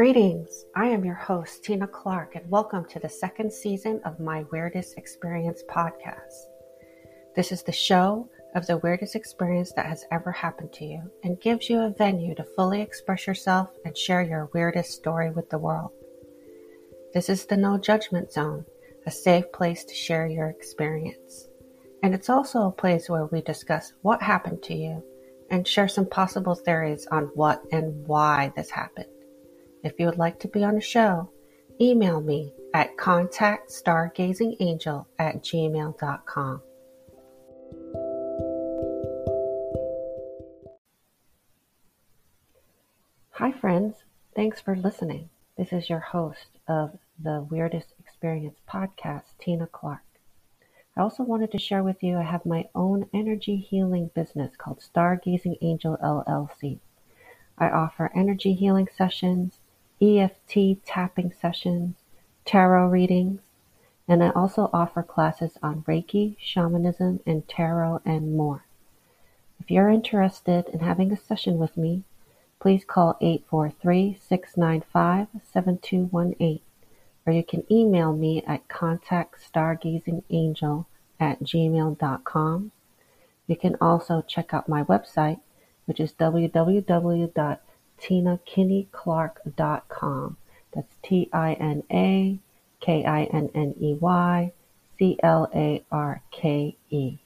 Greetings. I am your host, Tina Clark, and welcome to the second season of my Weirdest Experience podcast. This is the show of the weirdest experience that has ever happened to you and gives you a venue to fully express yourself and share your weirdest story with the world. This is the no judgment zone, a safe place to share your experience. And it's also a place where we discuss what happened to you and share some possible theories on what and why this happened. If you would like to be on the show, email me at contactstargazingangel at gmail.com. Hi, friends. Thanks for listening. This is your host of the Weirdest Experience podcast, Tina Clark. I also wanted to share with you I have my own energy healing business called Stargazing Angel LLC. I offer energy healing sessions, EFT tapping sessions, tarot readings, and I also offer classes on Reiki, shamanism, and tarot and more. If you're interested in having a session with me, please call 843-695-7218 or you can email me at contactstargazingangel at gmail.com. You can also check out my website, which is www tinakinneyclark.com. That's T I N A K I N N E Y C L A R K E.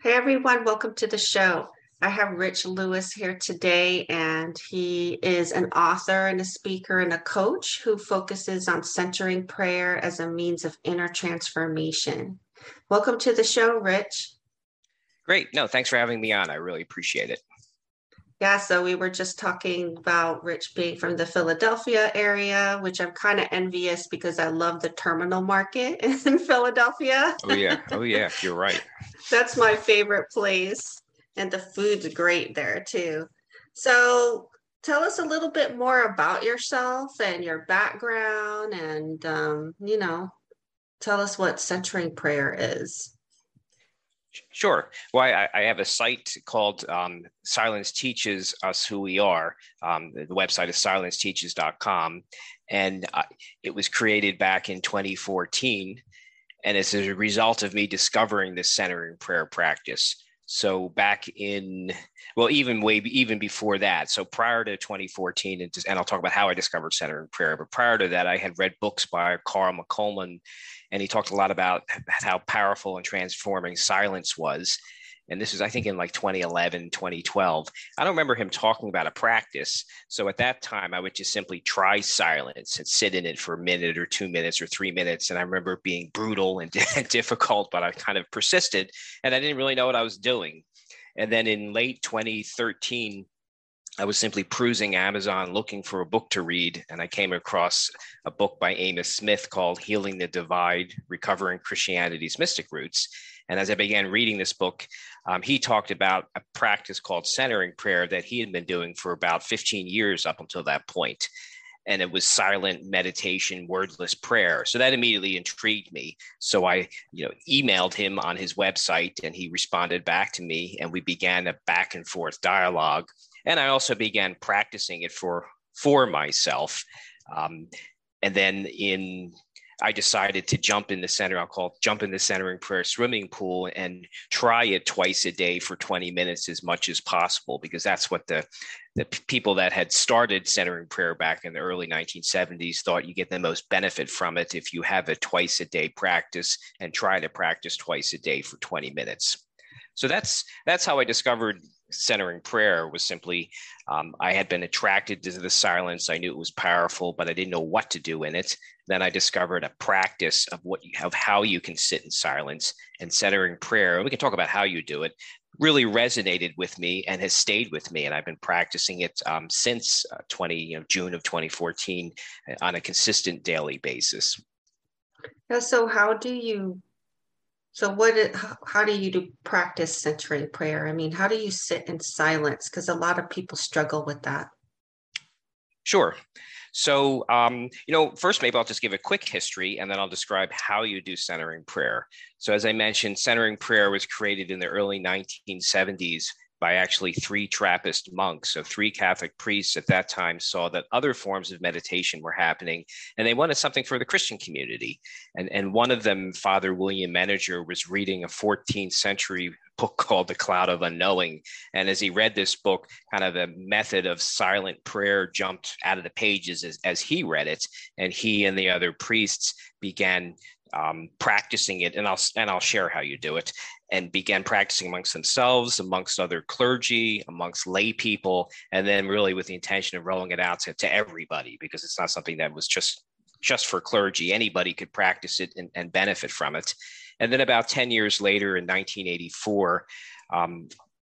Hey everyone, welcome to the show. I have Rich Lewis here today, and he is an author and a speaker and a coach who focuses on centering prayer as a means of inner transformation. Welcome to the show, Rich. Great. No, thanks for having me on. I really appreciate it. Yeah, so we were just talking about Rich being from the Philadelphia area, which I'm kind of envious because I love the terminal market in Philadelphia. Oh, yeah. Oh, yeah. You're right. That's my favorite place. And the food's great there too. So tell us a little bit more about yourself and your background and, um, you know, tell us what centering prayer is. Sure. Well, I, I, have a site called um, Silence Teaches Us Who We Are. Um, the, the, website is silenceteaches.com. And uh, it was created back in 2014. And it's a result of me discovering this centering prayer practice. So back in, well, even way, even before that. So prior to 2014, and, just, and I'll talk about how I discovered centering prayer. But prior to that, I had read books by Carl McColman and he talked a lot about how powerful and transforming silence was and this was i think in like 2011 2012 i don't remember him talking about a practice. So at that time i would just simply try silence and sit in it for a minute or two minutes or three minutes. And i remember being brutal and difficult but i kind of persisted and i didn't really know what i was doing. And then in late 2013 I was simply cruising Amazon looking for a book to read, and I came across a book by Amos Smith called Healing the Divide Recovering Christianity's Mystic Roots. And as I began reading this book, um, he talked about a practice called centering prayer that he had been doing for about 15 years up until that point. And it was silent meditation, wordless prayer. So that immediately intrigued me. So I, you know, emailed him on his website, and he responded back to me, and we began a back and forth dialogue and I also began practicing it for for myself. Um, and then in I decided to jump in the center. I'll call jump in the centering prayer swimming pool and try it twice a day for 20 minutes as much as possible because that's what the the people that had started centering prayer back in the early 1970s thought you get the most benefit from it if you have a twice a day practice and try to practice twice a day for 20 minutes. So that's that's how I discovered centering prayer was simply um, I had been attracted to the silence. I knew it was powerful, but I didn't know what to do in it. Then I discovered a practice of what you have, how you can sit in silence and centering prayer. And we can talk about how you do it. Really resonated with me and has stayed with me, and I've been practicing it um, since uh, 20 you know, June of 2014 uh, on a consistent daily basis. Yeah, so how do you so, what? How do you do practice centering prayer? I mean, how do you sit in silence? Because a lot of people struggle with that. Sure. So, um, you know, first, maybe I'll just give a quick history and then I'll describe how you do centering prayer. So, as I mentioned, centering prayer was created in the early 1970s by actually three Trappist monks. So, three Catholic priests at that time saw that other forms of meditation were happening and they wanted something for the Christian community. And, and one of them, Father William Meninger, was reading a 14th century book called The Cloud of Unknowing. And as he read this book, kind of a method of silent prayer jumped out of the pages as, as he read it. And he and the other priests began um, practicing it, and I'll and I'll share how you do it, and began practicing amongst themselves, amongst other clergy, amongst lay people, and then really with the intention of rolling it out to, to everybody because it's not something that was just just for clergy. Anybody could practice it and, and benefit from it. And then about 10 years later in 1984, um,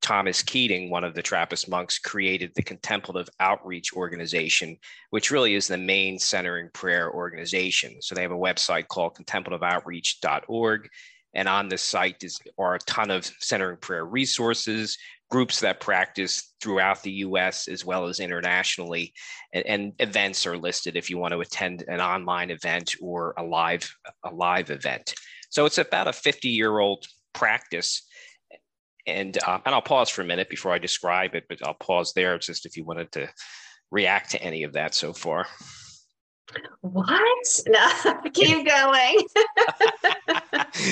Thomas Keating, one of the Trappist monks, created the Contemplative Outreach Organization, which really is the main centering prayer organization. So they have a website called contemplativeoutreach.org. And on this site is, are a ton of centering prayer resources, groups that practice throughout the US as well as internationally. And, and, events are listed if you want to attend an online event or a live, a live event. So it's about a 50 year old practice and uh, and I'll pause for a minute before I describe it, but I'll pause there just if you wanted to react to any of that so far. What? No, keep going.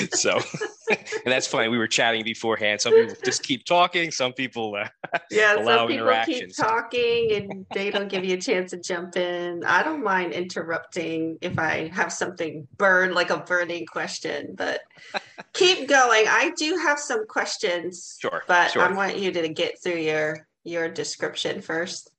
so, and that's funny. We were chatting beforehand. Some people just keep talking. Some people, uh, yeah, some people keep talking and they don't give you a chance to jump in. I don't mind interrupting if I have something burn, like a burning question, but keep going. I do have some questions. Sure. But sure. I want you to get through your your description first.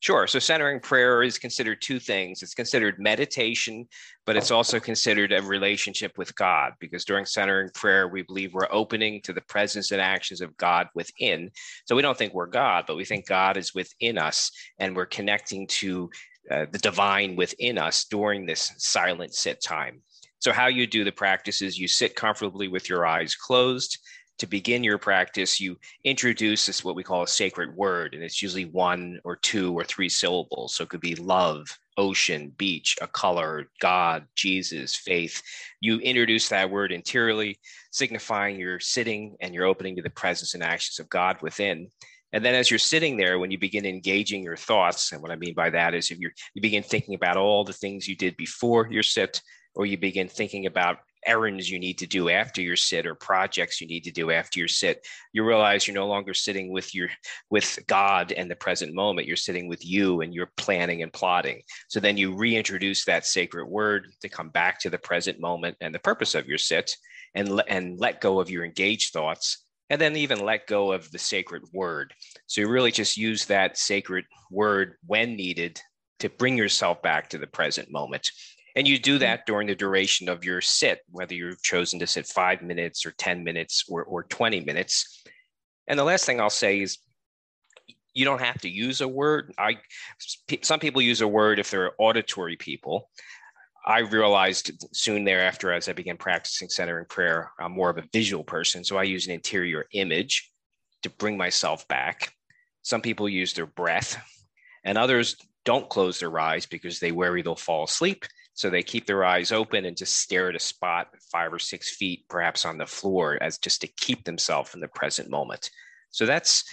Sure. So centering prayer is considered two things. It's considered meditation, but it's also considered a relationship with God because during centering prayer, we believe we're opening to the presence and actions of God within. So we don't think we're God, but we think God is within us and we're connecting to uh, the divine within us during this silent sit time. So, how you do the practice is you sit comfortably with your eyes closed to begin your practice, you introduce this what we call a sacred word, and it's usually one or two or three syllables. So it could be love, ocean, beach, a color, God, Jesus, faith. You introduce that word interiorly, signifying you're sitting and you're opening to the presence and actions of God within. And then as you're sitting there, when you begin engaging your thoughts, and what I mean by that is if you you begin thinking about all the things you did before your sit, or you begin thinking about errands you need to do after your sit or projects you need to do after your sit. You realize you're no longer sitting with your with god and the present moment. You're sitting with you and you're planning and plotting. So then you reintroduce that sacred word to come back to the present moment and the purpose of your sit and and let go of your engaged thoughts and then even let go of the sacred word. So you really just use that sacred word when needed to bring yourself back to the present moment and you do mm-hmm. that during the duration of your sit, whether you've chosen to sit five minutes or 10 minutes or, or 20 minutes. And the last thing I'll say is you don't have to use a word. I some people use a word if they're auditory people. I realized soon thereafter, as I began practicing centering prayer, I'm more of a visual person. So I use an interior image to bring myself back. Some people use their breath, and others don't close their eyes because they worry they'll fall asleep. So they keep their eyes open and just stare at a spot five or six feet, perhaps on the floor, as just to keep themselves in the present moment. So that's,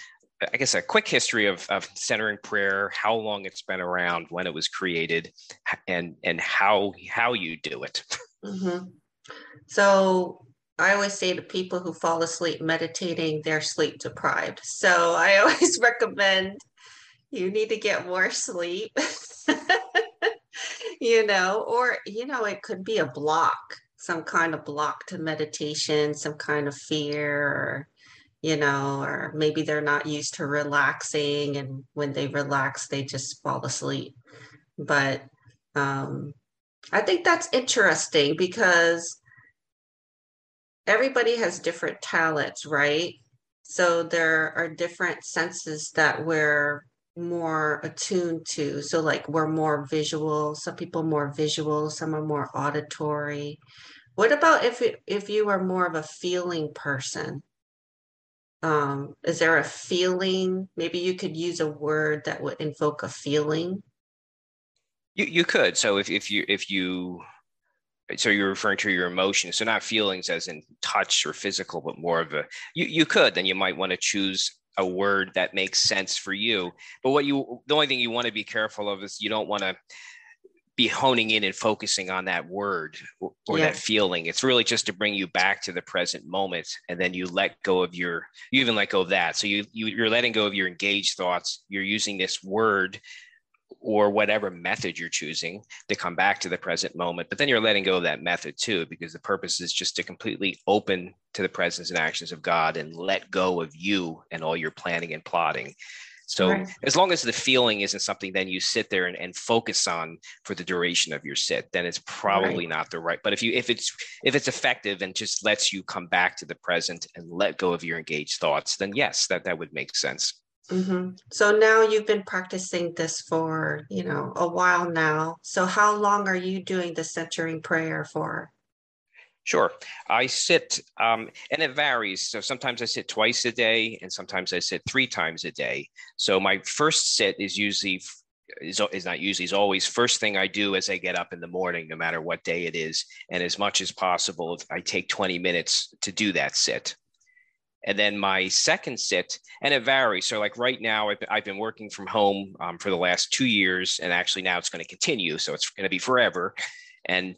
I guess, a quick history of, of centering prayer, how long it's been around, when it was created, and and how how you do it. Mm-hmm. So I always say to people who fall asleep meditating, they're sleep deprived. So I always recommend you need to get more sleep. you know, or, you know, it could be a block, some kind of block to meditation, some kind of fear, or, you know, or maybe they're not used to relaxing. And when they relax, they just fall asleep. But um, I think that's interesting because everybody has different talents, right? So there are different senses that we're more attuned to. So like we're more visual, some people more visual, some are more auditory. What about if it, if you are more of a feeling person? Um, is there a feeling? Maybe you could use a word that would invoke a feeling. You you could. So if if you if you so you're referring to your emotions, so not feelings as in touch or physical, but more of a you you could. Then you might want to choose a word that makes sense for you. But what you, the only thing you want to be careful of is you don't want to be honing in and focusing on that word or, or yeah. that feeling. It's really just to bring you back to the present moment, and then you let go of your. You even let go of that. So you, you you're letting go of your engaged thoughts. You're using this word or whatever method you're choosing to come back to the present moment. But then you're letting go of that method too, because the purpose is just to completely open to the presence and actions of God and let go of you and all your planning and plotting. So right. as long as the feeling isn't something then you sit there and, and focus on for the duration of your sit, then it's probably right. not the right. But if you if it's if it's effective and just lets you come back to the present and let go of your engaged thoughts, then yes, that that would make sense. Mm-hmm. So now you've been practicing this for you know a while now. So how long are you doing the centering prayer for? Sure. I sit, um, and it varies. So sometimes I sit twice a day, and sometimes I sit three times a day. So my first sit is usually is, is not usually is always first thing I do as I get up in the morning, no matter what day it is. And as much as possible, I take 20 minutes to do that sit. And then my second sit, and it varies. So, like right now, I've, I've been working from home um, for the last two years, and actually now it's going to continue. So, it's going to be forever. And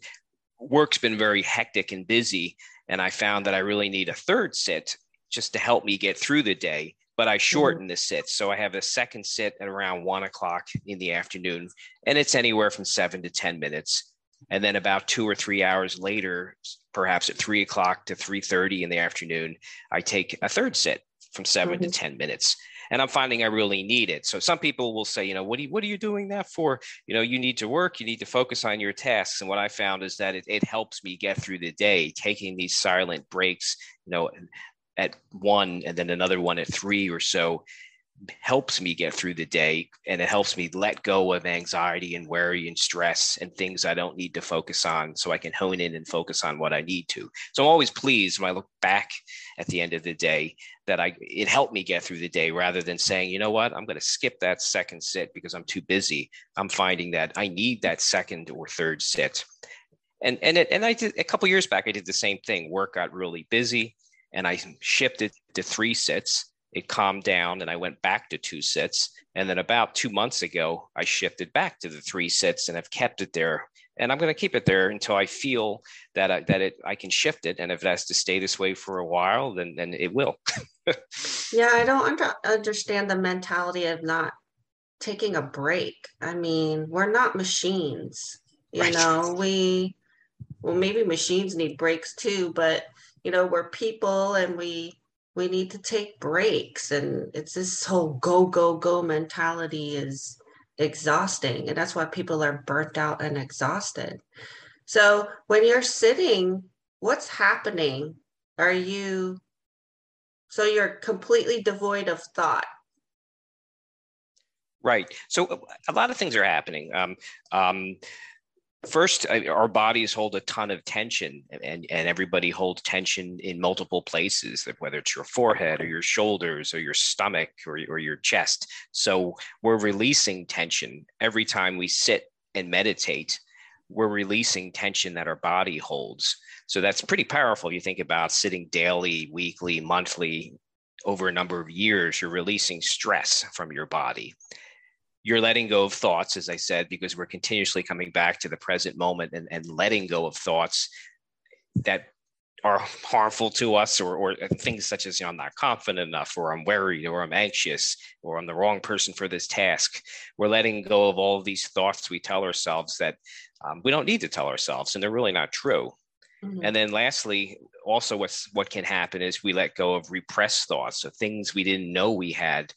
work's been very hectic and busy. And I found that I really need a third sit just to help me get through the day. But I shorten mm-hmm. the sit. So I have a second sit at around one o'clock in the afternoon, and it's anywhere from seven to 10 minutes. And then about two or three hours later, perhaps at three o'clock to 3.30 in the afternoon, I take a third sit from 7 mm-hmm. to 10 minutes and I'm finding I really need it. So some people will say, you know, what are you, what are you doing that for? You know, you need to work, you need to focus on your tasks. And what I found is that it, it helps me get through the day, taking these silent breaks, you know, at one and then another one at three or so helps me get through the day and it helps me let go of anxiety and worry and stress and things I don't need to focus on so I can hone in and focus on what I need to. So I'm always pleased when I look back at the end of the day that I it helped me get through the day rather than saying, you know what, I'm going to skip that second sit because I'm too busy. I'm finding that I need that second or third sit. And and it, and I did a couple years back I did the same thing. Work got really busy and I shifted to three sits it calmed down and I went back to two sits. And then about two months ago, I shifted back to the three sits and I've kept it there. And I'm going to keep it there until I feel that I, that it I can shift it. And if it has to stay this way for a while, then then it will. yeah, I don't under, understand the mentality of not taking a break. I mean, we're not machines. You right. know, we well maybe machines need breaks too, but you know, we're people and we we need to take breaks. And it's this whole go go go mentality is exhausting. And that's why people are burnt out and exhausted. So when you're sitting what's happening? Are you so you're completely devoid of thought. Right. So a lot of things are happening. Um, um, first our bodies hold a ton of tension and, and everybody holds tension in multiple places whether it's your forehead or your shoulders or your stomach or, or your chest. So we're releasing tension every time we sit and meditate. We're releasing tension that our body holds. So that's pretty powerful. You think about sitting daily weekly monthly over a number of years you're releasing stress from your body you're letting go of thoughts, as I said, because we're continuously coming back to the present moment and, and letting go of thoughts that are harmful to us or, or things such as you know, I'm not confident enough or I'm worried or I'm anxious or I'm the wrong person for this task. We're letting go of all of these thoughts we tell ourselves that um, we don't need to tell ourselves and they're really not true. Mm-hmm. And then lastly, also what's what can happen is we let go of repressed thoughts, so things we didn't know we had,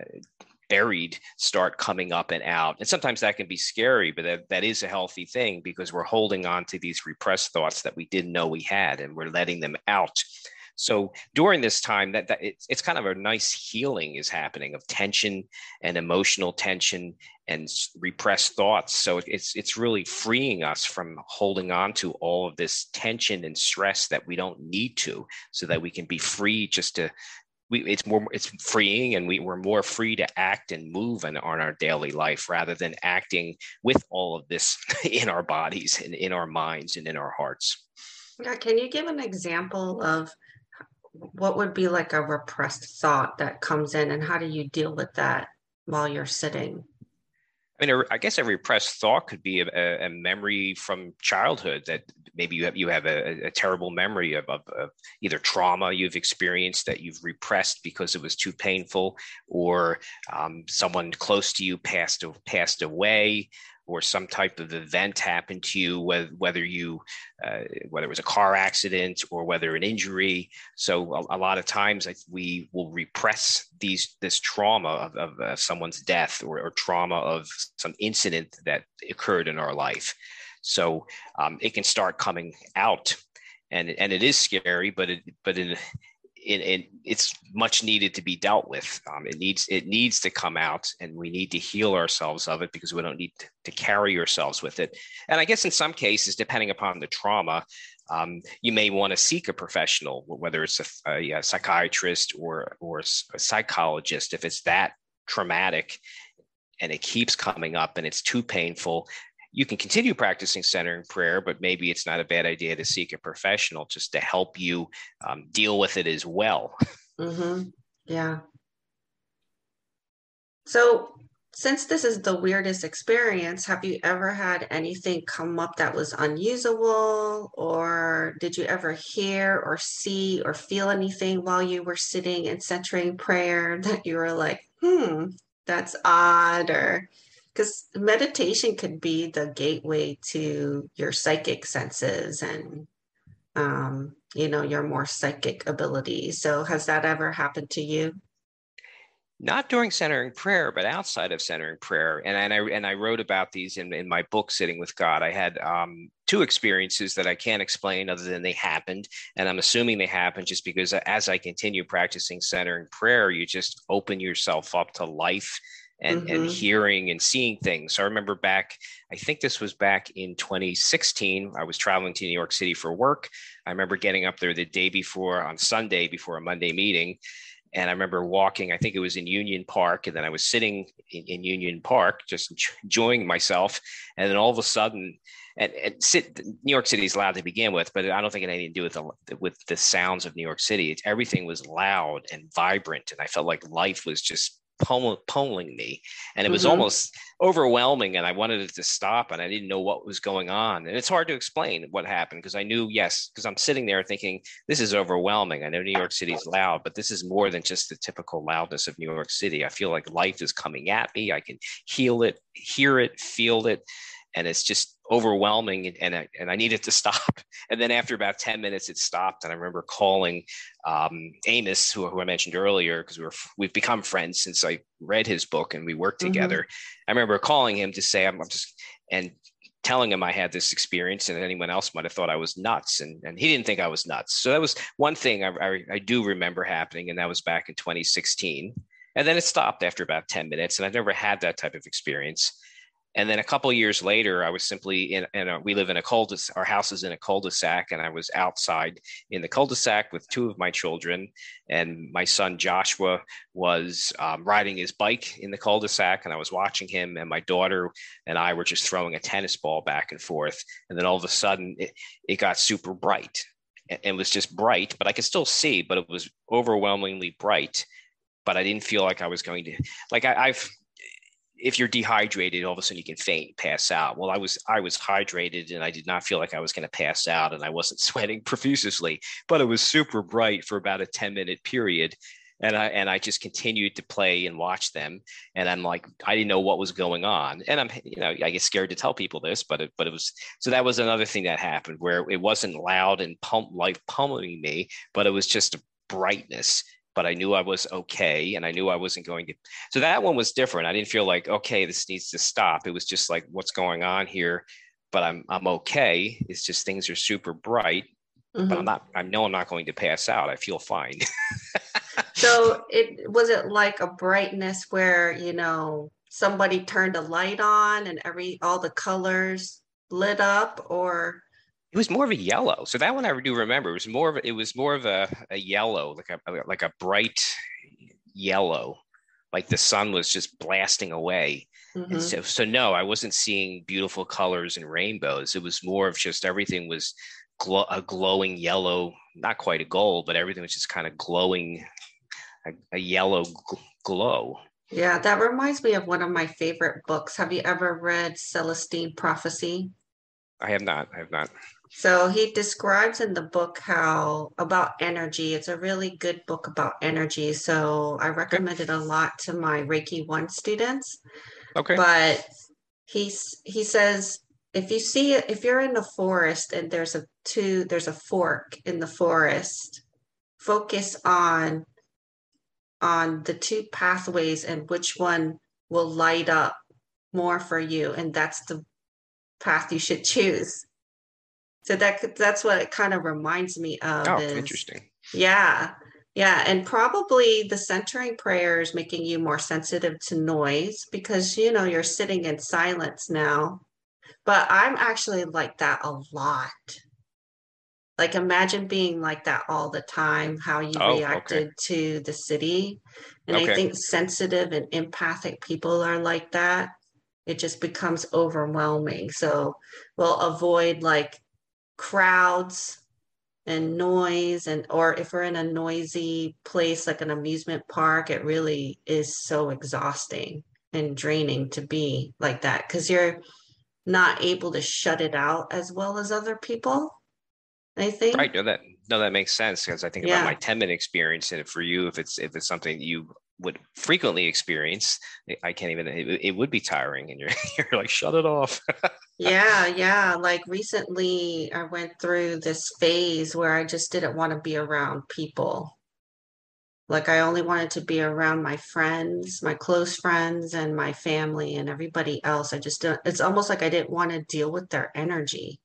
uh, buried start coming up and out. And sometimes that can be scary, but that, that is a healthy thing because we're holding on to these repressed thoughts that we didn't know we had and we're letting them out. So during this time, that, that it's, it's kind of a nice healing is happening of tension and emotional tension and repressed thoughts. So it's it's really freeing us from holding on to all of this tension and stress that we don't need to, so that we can be free just to we, it's more it's freeing and we, we're more free to act and move in, on our daily life rather than acting with all of this in our bodies and in our minds and in our hearts yeah can you give an example of what would be like a repressed thought that comes in and how do you deal with that while you're sitting? I mean, I guess a repressed thought could be a, a memory from childhood that maybe you have you have a, a terrible memory of, of, of, either trauma you've experienced that you've repressed because it was too painful, or um, someone close to you passed passed away, or some type of event happened to you, whether, whether you, uh, whether it was a car accident or whether an injury. So a, a lot of times we will repress these this trauma of, of uh, someone's death or, or, trauma of some incident that occurred in our life. So um, it can start coming out, and and it is scary, but it but in it, it, it's much needed to be dealt with. Um, it needs it needs to come out, and we need to heal ourselves of it because we don't need to, to carry ourselves with it. And I guess in some cases, depending upon the trauma, um, you may want to seek a professional, whether it's a, a, a psychiatrist or or a psychologist, if it's that traumatic and it keeps coming up and it's too painful you can continue practicing centering prayer, but maybe it's not a bad idea to seek a professional just to help you um, deal with it as well. Mm-hmm. Yeah. So, since this is the weirdest experience, have you ever had anything come up that was unusable? Or did you ever hear or see or feel anything while you were sitting and centering prayer that you were like, hmm, that's odd? Or because meditation could be the gateway to your psychic senses and um, you know your more psychic abilities so has that ever happened to you not during centering prayer, but outside of centering prayer. And, and I and I wrote about these in, in my book, Sitting with God. I had um, two experiences that I can't explain other than they happened, and I'm assuming they happened just because as I continue practicing centering prayer, you just open yourself up to life and, mm-hmm. and hearing and seeing things. So I remember back, I think this was back in 2016. I was traveling to New York City for work. I remember getting up there the day before on Sunday before a Monday meeting. And I remember walking, I think it was in Union Park. And then I was sitting in, in Union Park, just enjoying myself. And then all of a sudden, and, and sit, New York City is loud to begin with, but I don't think it had anything to do with the with the sounds of New York City. It's, everything was loud and vibrant, and I felt like life was just pulling me. And it was mm-hmm. almost overwhelming and i wanted it to stop and i didn't know what was going on. And it's hard to explain what happened because i knew yes because i'm sitting there thinking this is overwhelming. I know new york city's loud but this is more than just the typical loudness of new york city. I feel like life is coming at me. I can heal it hear it feel it and it's just overwhelming and, and I, and I needed to stop. And then after about 10 minutes, it stopped. And I remember calling um, Amos, who, who I mentioned earlier, because we were, we've become friends since I read his book and we worked mm-hmm. together. I remember calling him to say, I'm, I'm, just, and telling him I had this experience and anyone else might have thought I was nuts. And, and he didn't think I was nuts. So that was one thing I, I, I do remember happening. And that was back in 2016. And then it stopped after about 10 minutes. And I've never had that type of experience. And then a couple years later, I was simply in, in a, we live in a cul-de-sac, our house is in a cul-de-sac, and I was outside in the cul-de-sac with two of my children. And my son Joshua was um, riding his bike in the cul-de-sac, and I was watching him. And my daughter and I were just throwing a tennis ball back and forth. And then all of a sudden, it, it got super bright. It was just bright, but I could still see, but it was overwhelmingly bright. But I didn't feel like I was going to, like I, I've, if you're dehydrated, all of a sudden you can faint, pass out. Well, I was I was hydrated and I did not feel like I was going to pass out, and I wasn't sweating profusely, but it was super bright for about a 10 minute period. And I and I just continued to play and watch them, and I'm like I didn't know what was going on, and I'm you know I get scared to tell people this, but it but it was so that was another thing that happened where it wasn't loud and pump like pummeling me, but it was just a brightness but I knew I was okay and I knew I wasn't going to. So that one was different. I didn't feel like, okay, this needs to stop. It was just like, what's going on here? But I'm, I'm okay. It's just things are super bright, mm-hmm. but I'm mm-hmm. not, I know I'm not going to pass out. I feel fine. so it was it like a brightness where, you know, somebody turned a light on and every, all the colors lit up or it was more of a yellow. So that one I do remember. It was more of a, it was more of a, a yellow, like a like a bright yellow, like the sun was just blasting away. Mm-hmm. And so, so no, I wasn't seeing beautiful colors and rainbows. It was more of just everything was glow, a glowing yellow, not quite a gold, but everything was just kind of glowing, a, a yellow gl- glow. Yeah, that reminds me of one of my favorite books. Have you ever read Celestine Prophecy? I have not. I have not. So he describes in the book how about energy. It's a really good book about energy. So I recommend it a lot to my Reiki one students. Okay. But he's he says if you see it, if you're in a forest and there's a two, there's a fork in the forest, focus on on the two pathways and which one will light up more for you, and that's the path you should choose. So that that's what it kind of reminds me of. Oh, is, interesting. Yeah. Yeah. And probably the centering prayer is making you more sensitive to noise because, you know, you're sitting in silence now. But I'm actually like that a lot. Like, imagine being like that all the time, how you Oh, reacted to the city. And I think sensitive and empathic people are like that. It just becomes overwhelming. So we'll avoid like crowds and noise and or if we're in a noisy place like an amusement park it really is so exhausting and draining to be like that because you're not able to shut it out as well as other people i think Right. No, that no, that makes sense because I think Yeah. about my 10 minute experience. And for you, if it's if it's something you would frequently experience, I can't even it, it would be tiring and you're you're like, shut it off. yeah yeah like recently i went through this phase where i just didn't want to be around people. Like i only wanted to be around my friends my close friends and my family and everybody else. I just don't it's almost like i didn't want to deal with their energy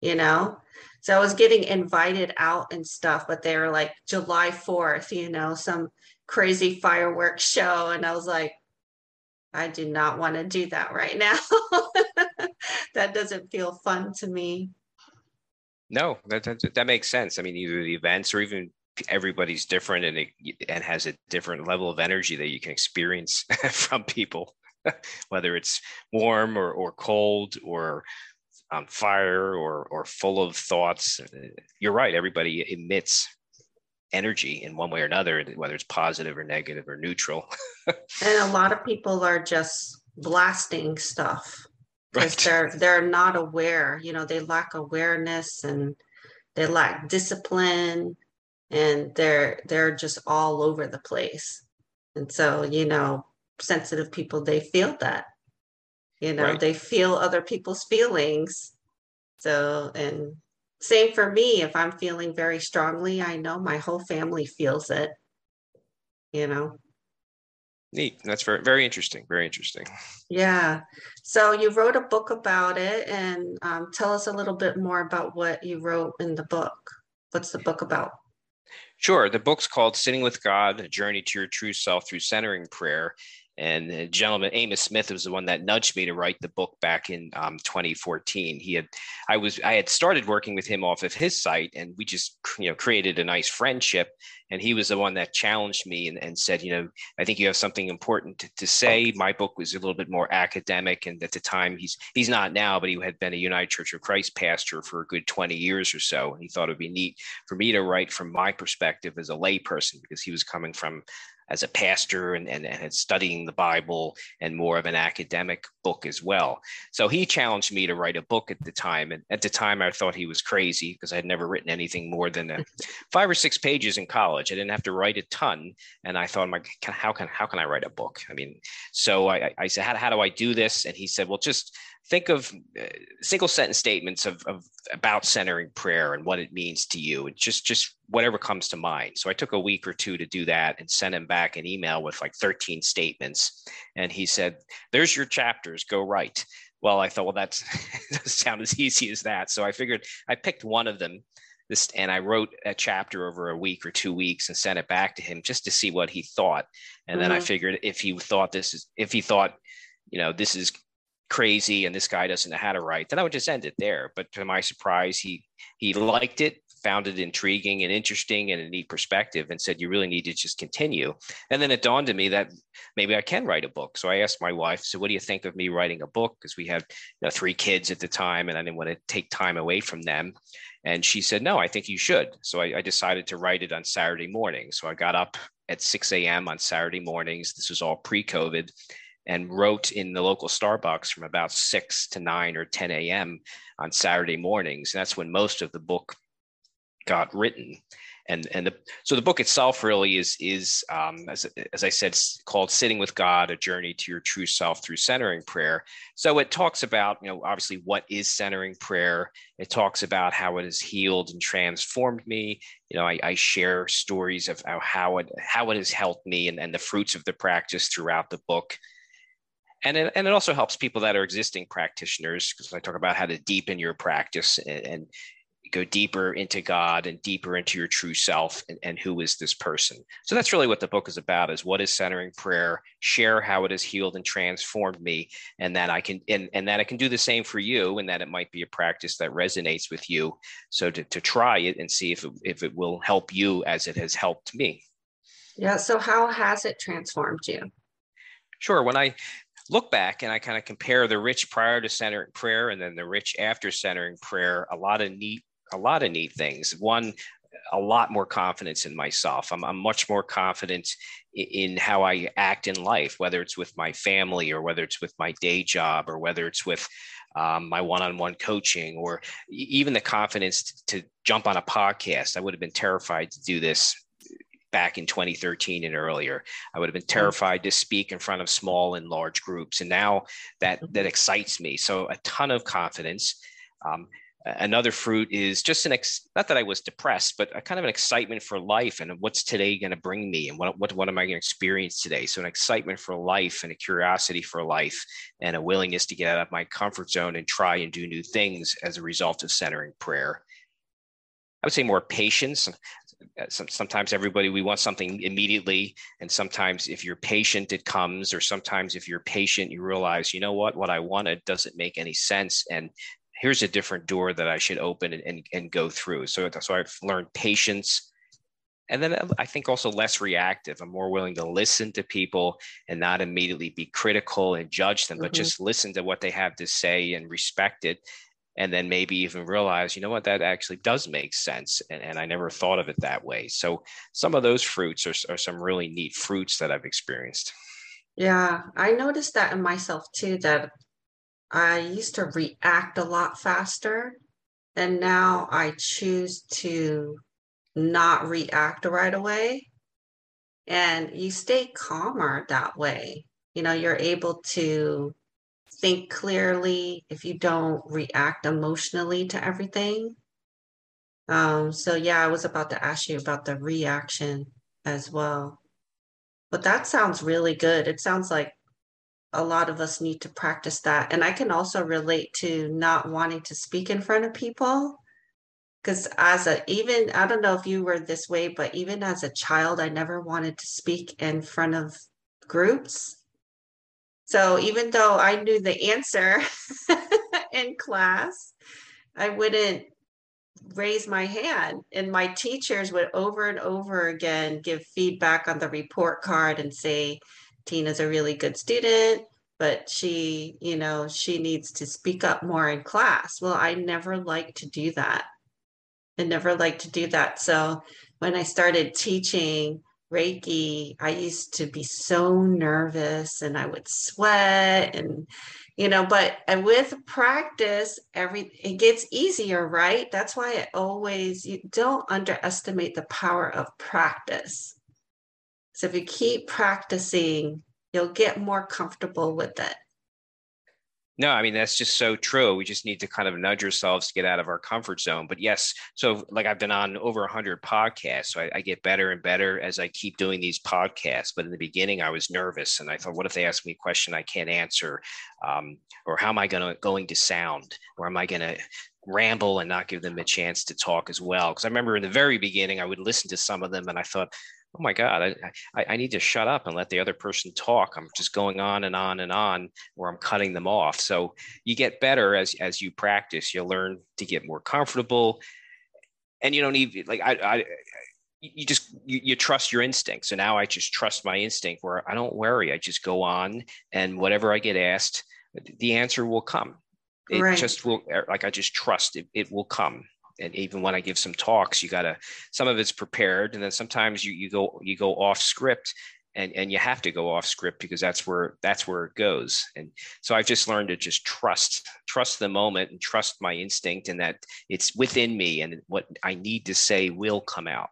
you know? So i was getting invited out and stuff but they were like july 4th you know some crazy fireworks show and i was like I do not want to do that right now. that doesn't feel fun to me. No, that, that that makes sense. I mean, either the events or even everybody's different and it and has a different level of energy that you can experience from people, whether it's warm or, or cold or on fire or or full of thoughts. You're right. Everybody emits energy in one way or another, whether it's positive or negative or neutral. And a lot of people are just blasting stuff because Right. they're they're not aware. You know, they lack awareness and they lack discipline and they're they're just all over the place. And so, you know, sensitive people they feel that. You know, Right. they feel other people's feelings. So, and same for me if I'm feeling very strongly, I know my whole family feels it. You know. Neat. That's very very interesting. Very interesting. Yeah. So you wrote a book about it, and um, tell us a little bit more about what you wrote in the book. What's the book about? Sure. The book's called Sitting with God, A Journey to Your True Self Through Centering Prayer. And the gentleman, Amos Smith, was the one that nudged me to write the book back in um, 2014. He had, I was, I had started working with him off of his site, and we just, you know, created a nice friendship. And he was the one that challenged me and, and said, you know, I think you have something important to, to say. My book was a little bit more academic, and at the time, he's he's not now, but he had been a United Church of Christ pastor for a good 20 years or so. And he thought it'd be neat for me to write from my perspective as a layperson because he was coming from as a pastor and, and, and studying the Bible and more of an academic book as well. So he challenged me to write a book at the time. And at the time, I thought he was crazy because I had never written anything more than uh, five or six pages in college. I didn't have to write a ton. And I thought, my, how, can, how can I write a book? I mean, so I, I said, how, how do I do this? And he said, well, just think of uh, single sentence statements of, of about centering prayer and what it means to you and just just whatever comes to mind. So i took a week or two to do that and sent him back an email with like 13 statements. And he said there's your chapters go write. Well i thought well that's doesn't sound as easy as that. So i figured i picked one of them this and i wrote a chapter over a week or two weeks and sent it back to him just to see what he thought. And then i Mhm. figured if he thought this is if he thought you know this is crazy and this guy doesn't know how to write then i would just end it there but to my surprise he he liked it found it intriguing and interesting and a neat perspective and said, you really need to just continue. And then it dawned on me that maybe I can write a book. So I asked my wife, so what do you think of me writing a book? Because we had you know, three kids at the time and I didn't want to take time away from them. And she said, no, I think you should. So I, I decided to write it on Saturday morning. So I got up at 6 a.m. on Saturday mornings. This was all pre COVID and wrote in the local Starbucks from about 6 to 9 or 10 a.m. on Saturday mornings. And that's when most of the book got written and and the, so the book itself really is is um, as, as I said called sitting with God a journey to your true self through centering prayer so it talks about you know obviously what is centering prayer it talks about how it has healed and transformed me you know I, I share stories of how, how it how it has helped me and, and the fruits of the practice throughout the book and it, and it also helps people that are existing practitioners because I talk about how to deepen your practice and, and, go deeper into God and deeper into your true self and, and, who is this person. So that's really what the book is about is what is centering prayer, share how it has healed and transformed me and that I can and, and that I can do the same for you and that it might be a practice that resonates with you. So to, to try it and see if it, if it will help you as it has helped me. Yeah. So how has it transformed you? Sure. When I look back and I kind of compare the rich prior to centering prayer and then the rich after centering prayer, a lot of neat a lot of neat things. One, a lot more confidence in myself. I'm, I'm much more confident in, in, how I act in life, whether it's with my family or whether it's with my day job or whether it's with um, my one-on-one coaching or even the confidence to, to jump on a podcast. I would have been terrified to do this back in 2013 and earlier. I would have been mm. terrified to speak in front of small and large groups, and now that mm-hmm. that excites me. So a ton of confidence. Um, another fruit is just an ex- not that I was depressed, but a kind of an excitement for life and what's today going to bring me and what, what, what am I going to experience today? So an excitement for life and a curiosity for life and a willingness to get out of my comfort zone and try and do new things as a result of centering prayer. I would say more patience. Sometimes everybody, we want something immediately. And sometimes if you're patient, it comes. Or sometimes if you're patient, you realize, you know what, what I wanted doesn't make any sense. And here's a different door that I should open and, and, and go through. So, so I've learned patience. And then I think also less reactive. I'm more willing to listen to people and not immediately be critical and judge them, mm-hmm. but just listen to what they have to say and respect it. And then maybe even realize, you know what, that actually does make sense. And, and I never thought of it that way. So some of those fruits are, are some really neat fruits that I've experienced. Yeah, I noticed that in myself too, that I used to react a lot faster. And now I choose to not react right away. And you stay calmer that way. You know, you're able to think clearly if you don't react emotionally to everything. Um, so, yeah, I was about to ask you about the reaction as well. But that sounds really good. It sounds like a lot of us need to practice that. And I can also relate to not wanting to speak in front of people. Because as a, even, I don't know if you were this way, but even as a child, I never wanted to speak in front of groups. So even though I knew the answer in class, I wouldn't raise my hand. And my teachers would over and over again give feedback on the report card and say, Tina's a really good student, but she, you know, she needs to speak up more in class. Well, I never liked to do that. I never liked to do that. So when I started teaching Reiki, I used to be so nervous and I would sweat and you know, but with practice, every it gets easier, right? That's why I always you don't underestimate the power of practice. So if you keep practicing, you'll get more comfortable with it. No, I mean, that's just so true. We just need to kind of nudge ourselves to get out of our comfort zone. But yes, so like I've been on over 100 podcasts. So I, I, get better and better as I keep doing these podcasts. But in the beginning, I was nervous and I thought, what if they ask me a question I can't answer? Um, or how am I gonna, going to sound? Or am I going to ramble and not give them a chance to talk as well? Because I remember in the very beginning, I would listen to some of them and I thought, oh my god I, I, I need to shut up and let the other person talk. I'm just going on and on and on or i'm cutting them off. So you get better as as you practice. You learn to get more comfortable. And you don't even like I, I you just you, you, trust your instinct so now i just trust my instinct where i don't worry. I just go on and whatever i get asked the answer will come. It right. just will er, like i just trust it, it will come and even when i give some talks you gotta some of it's prepared and then sometimes you you go you go off script and and you have to go off script because that's where that's where it goes. And so i've just learned to just trust trust the moment and trust my instinct and that it's within me and what i need to say will come out.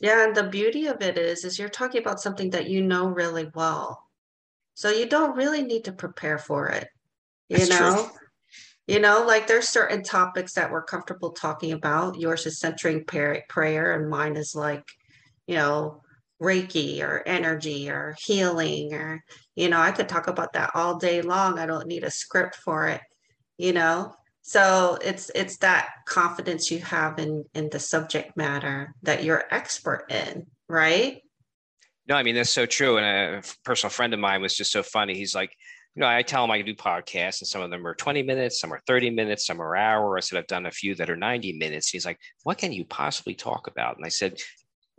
Yeah and the beauty of it is is you're talking about something that you know really well. So you don't really need to prepare for it you that's know? true. You know like there's certain topics that we're comfortable talking about yours is centering prayer and mine is like you know Reiki or energy or healing or, you know, I could talk about that all day long. I don't need a script for it, you know? So it's it's that confidence you have in in the subject matter that you're expert in, right? No, I mean that's so true. And a personal friend of mine was just so funny. He's like, you know, I tell him I do podcasts, and some of them are 20 minutes, some are 30 minutes, some are hour. I said I've done a few that are 90 minutes. He's like, what can you possibly talk about? And I said,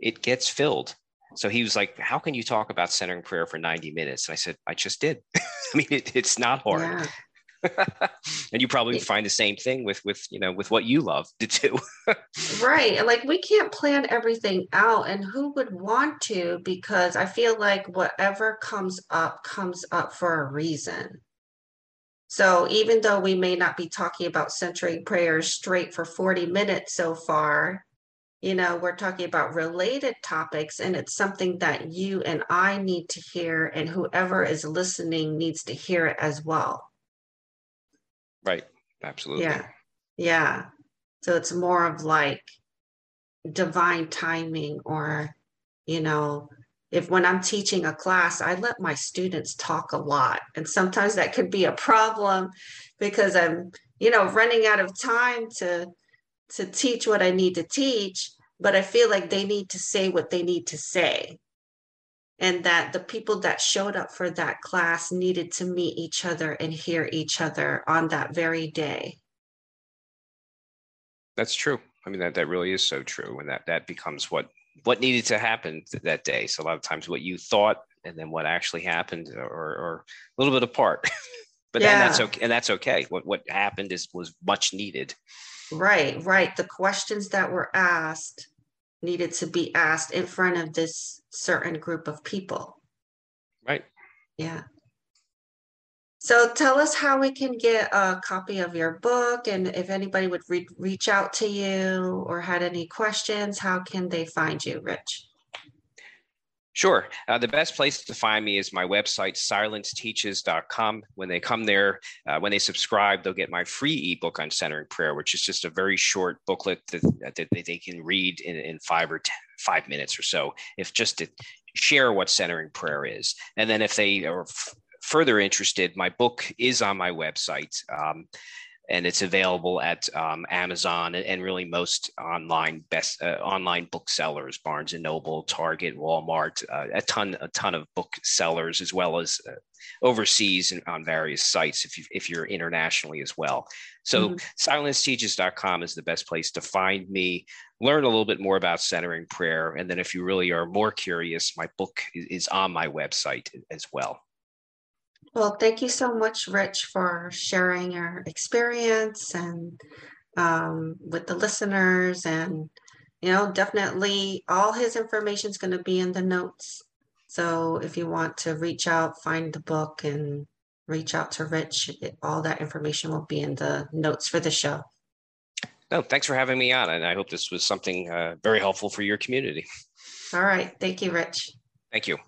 it gets filled. So he was like, How can you talk about centering prayer for 90 minutes? And I said, I just did. I mean, it, it's not hard. Yeah. and you probably find the same thing with with you know with what you love to do. Right like we can't plan everything out and who would want to? Because i feel like whatever comes up comes up for a reason. So even though we may not be talking about centering prayers straight for 40 minutes so far you know, we're talking about related topics, and it's something that you and I need to hear, and whoever is listening needs to hear it as well. Right. Absolutely. Yeah. Yeah. So it's more of like divine timing, or, you know, if when I'm teaching a class, I let my students talk a lot. And sometimes that could be a problem because I'm, you know, running out of time to to teach what I need to teach, but I feel like they need to say what they need to say. And that the people that showed up for that class needed to meet each other and hear each other on that very day. That's true. I mean that that really is so true, and that that becomes what what needed to happen that day. So a lot of times, what you thought and then what actually happened or, are a little bit apart. but yeah. then that's okay, and that's okay. What what happened is was much needed. Right, right. The questions that were asked needed to be asked in front of this certain group of people. Right. Yeah. So tell us how we can get a copy of your book and if anybody would re- reach out to you or had any questions, how can they find you, Rich? Sure. Uh, the best place to find me is my website, silenceteaches.com. When they come there, uh, when they subscribe, they'll get my free ebook on centering prayer, which is just a very short booklet that, that they can read in, in five or ten, five minutes or so, if just to share what centering prayer is. And then if they are f- further interested, my book is on my website. Um, and it's available at um, Amazon and, really most online best uh, online booksellers, Barnes and Noble, Target, Walmart, uh, a ton a ton of booksellers as well as uh, overseas and on various sites if you if you're internationally as well. So mm-hmm. silenceteaches.com is the best place to find me, learn a little bit more about centering prayer, and then if you really are more curious, my book is, is on my website as well. Well, thank you so much, Rich, for sharing your experience and um, with the listeners. And, you know, definitely all his information is going to be in the notes. So if you want to reach out, find the book and reach out to Rich, it, all that information will be in the notes for the show. No, thanks for having me on. And I hope this was something uh, very helpful for your community. All right. Thank you, Rich. Thank you.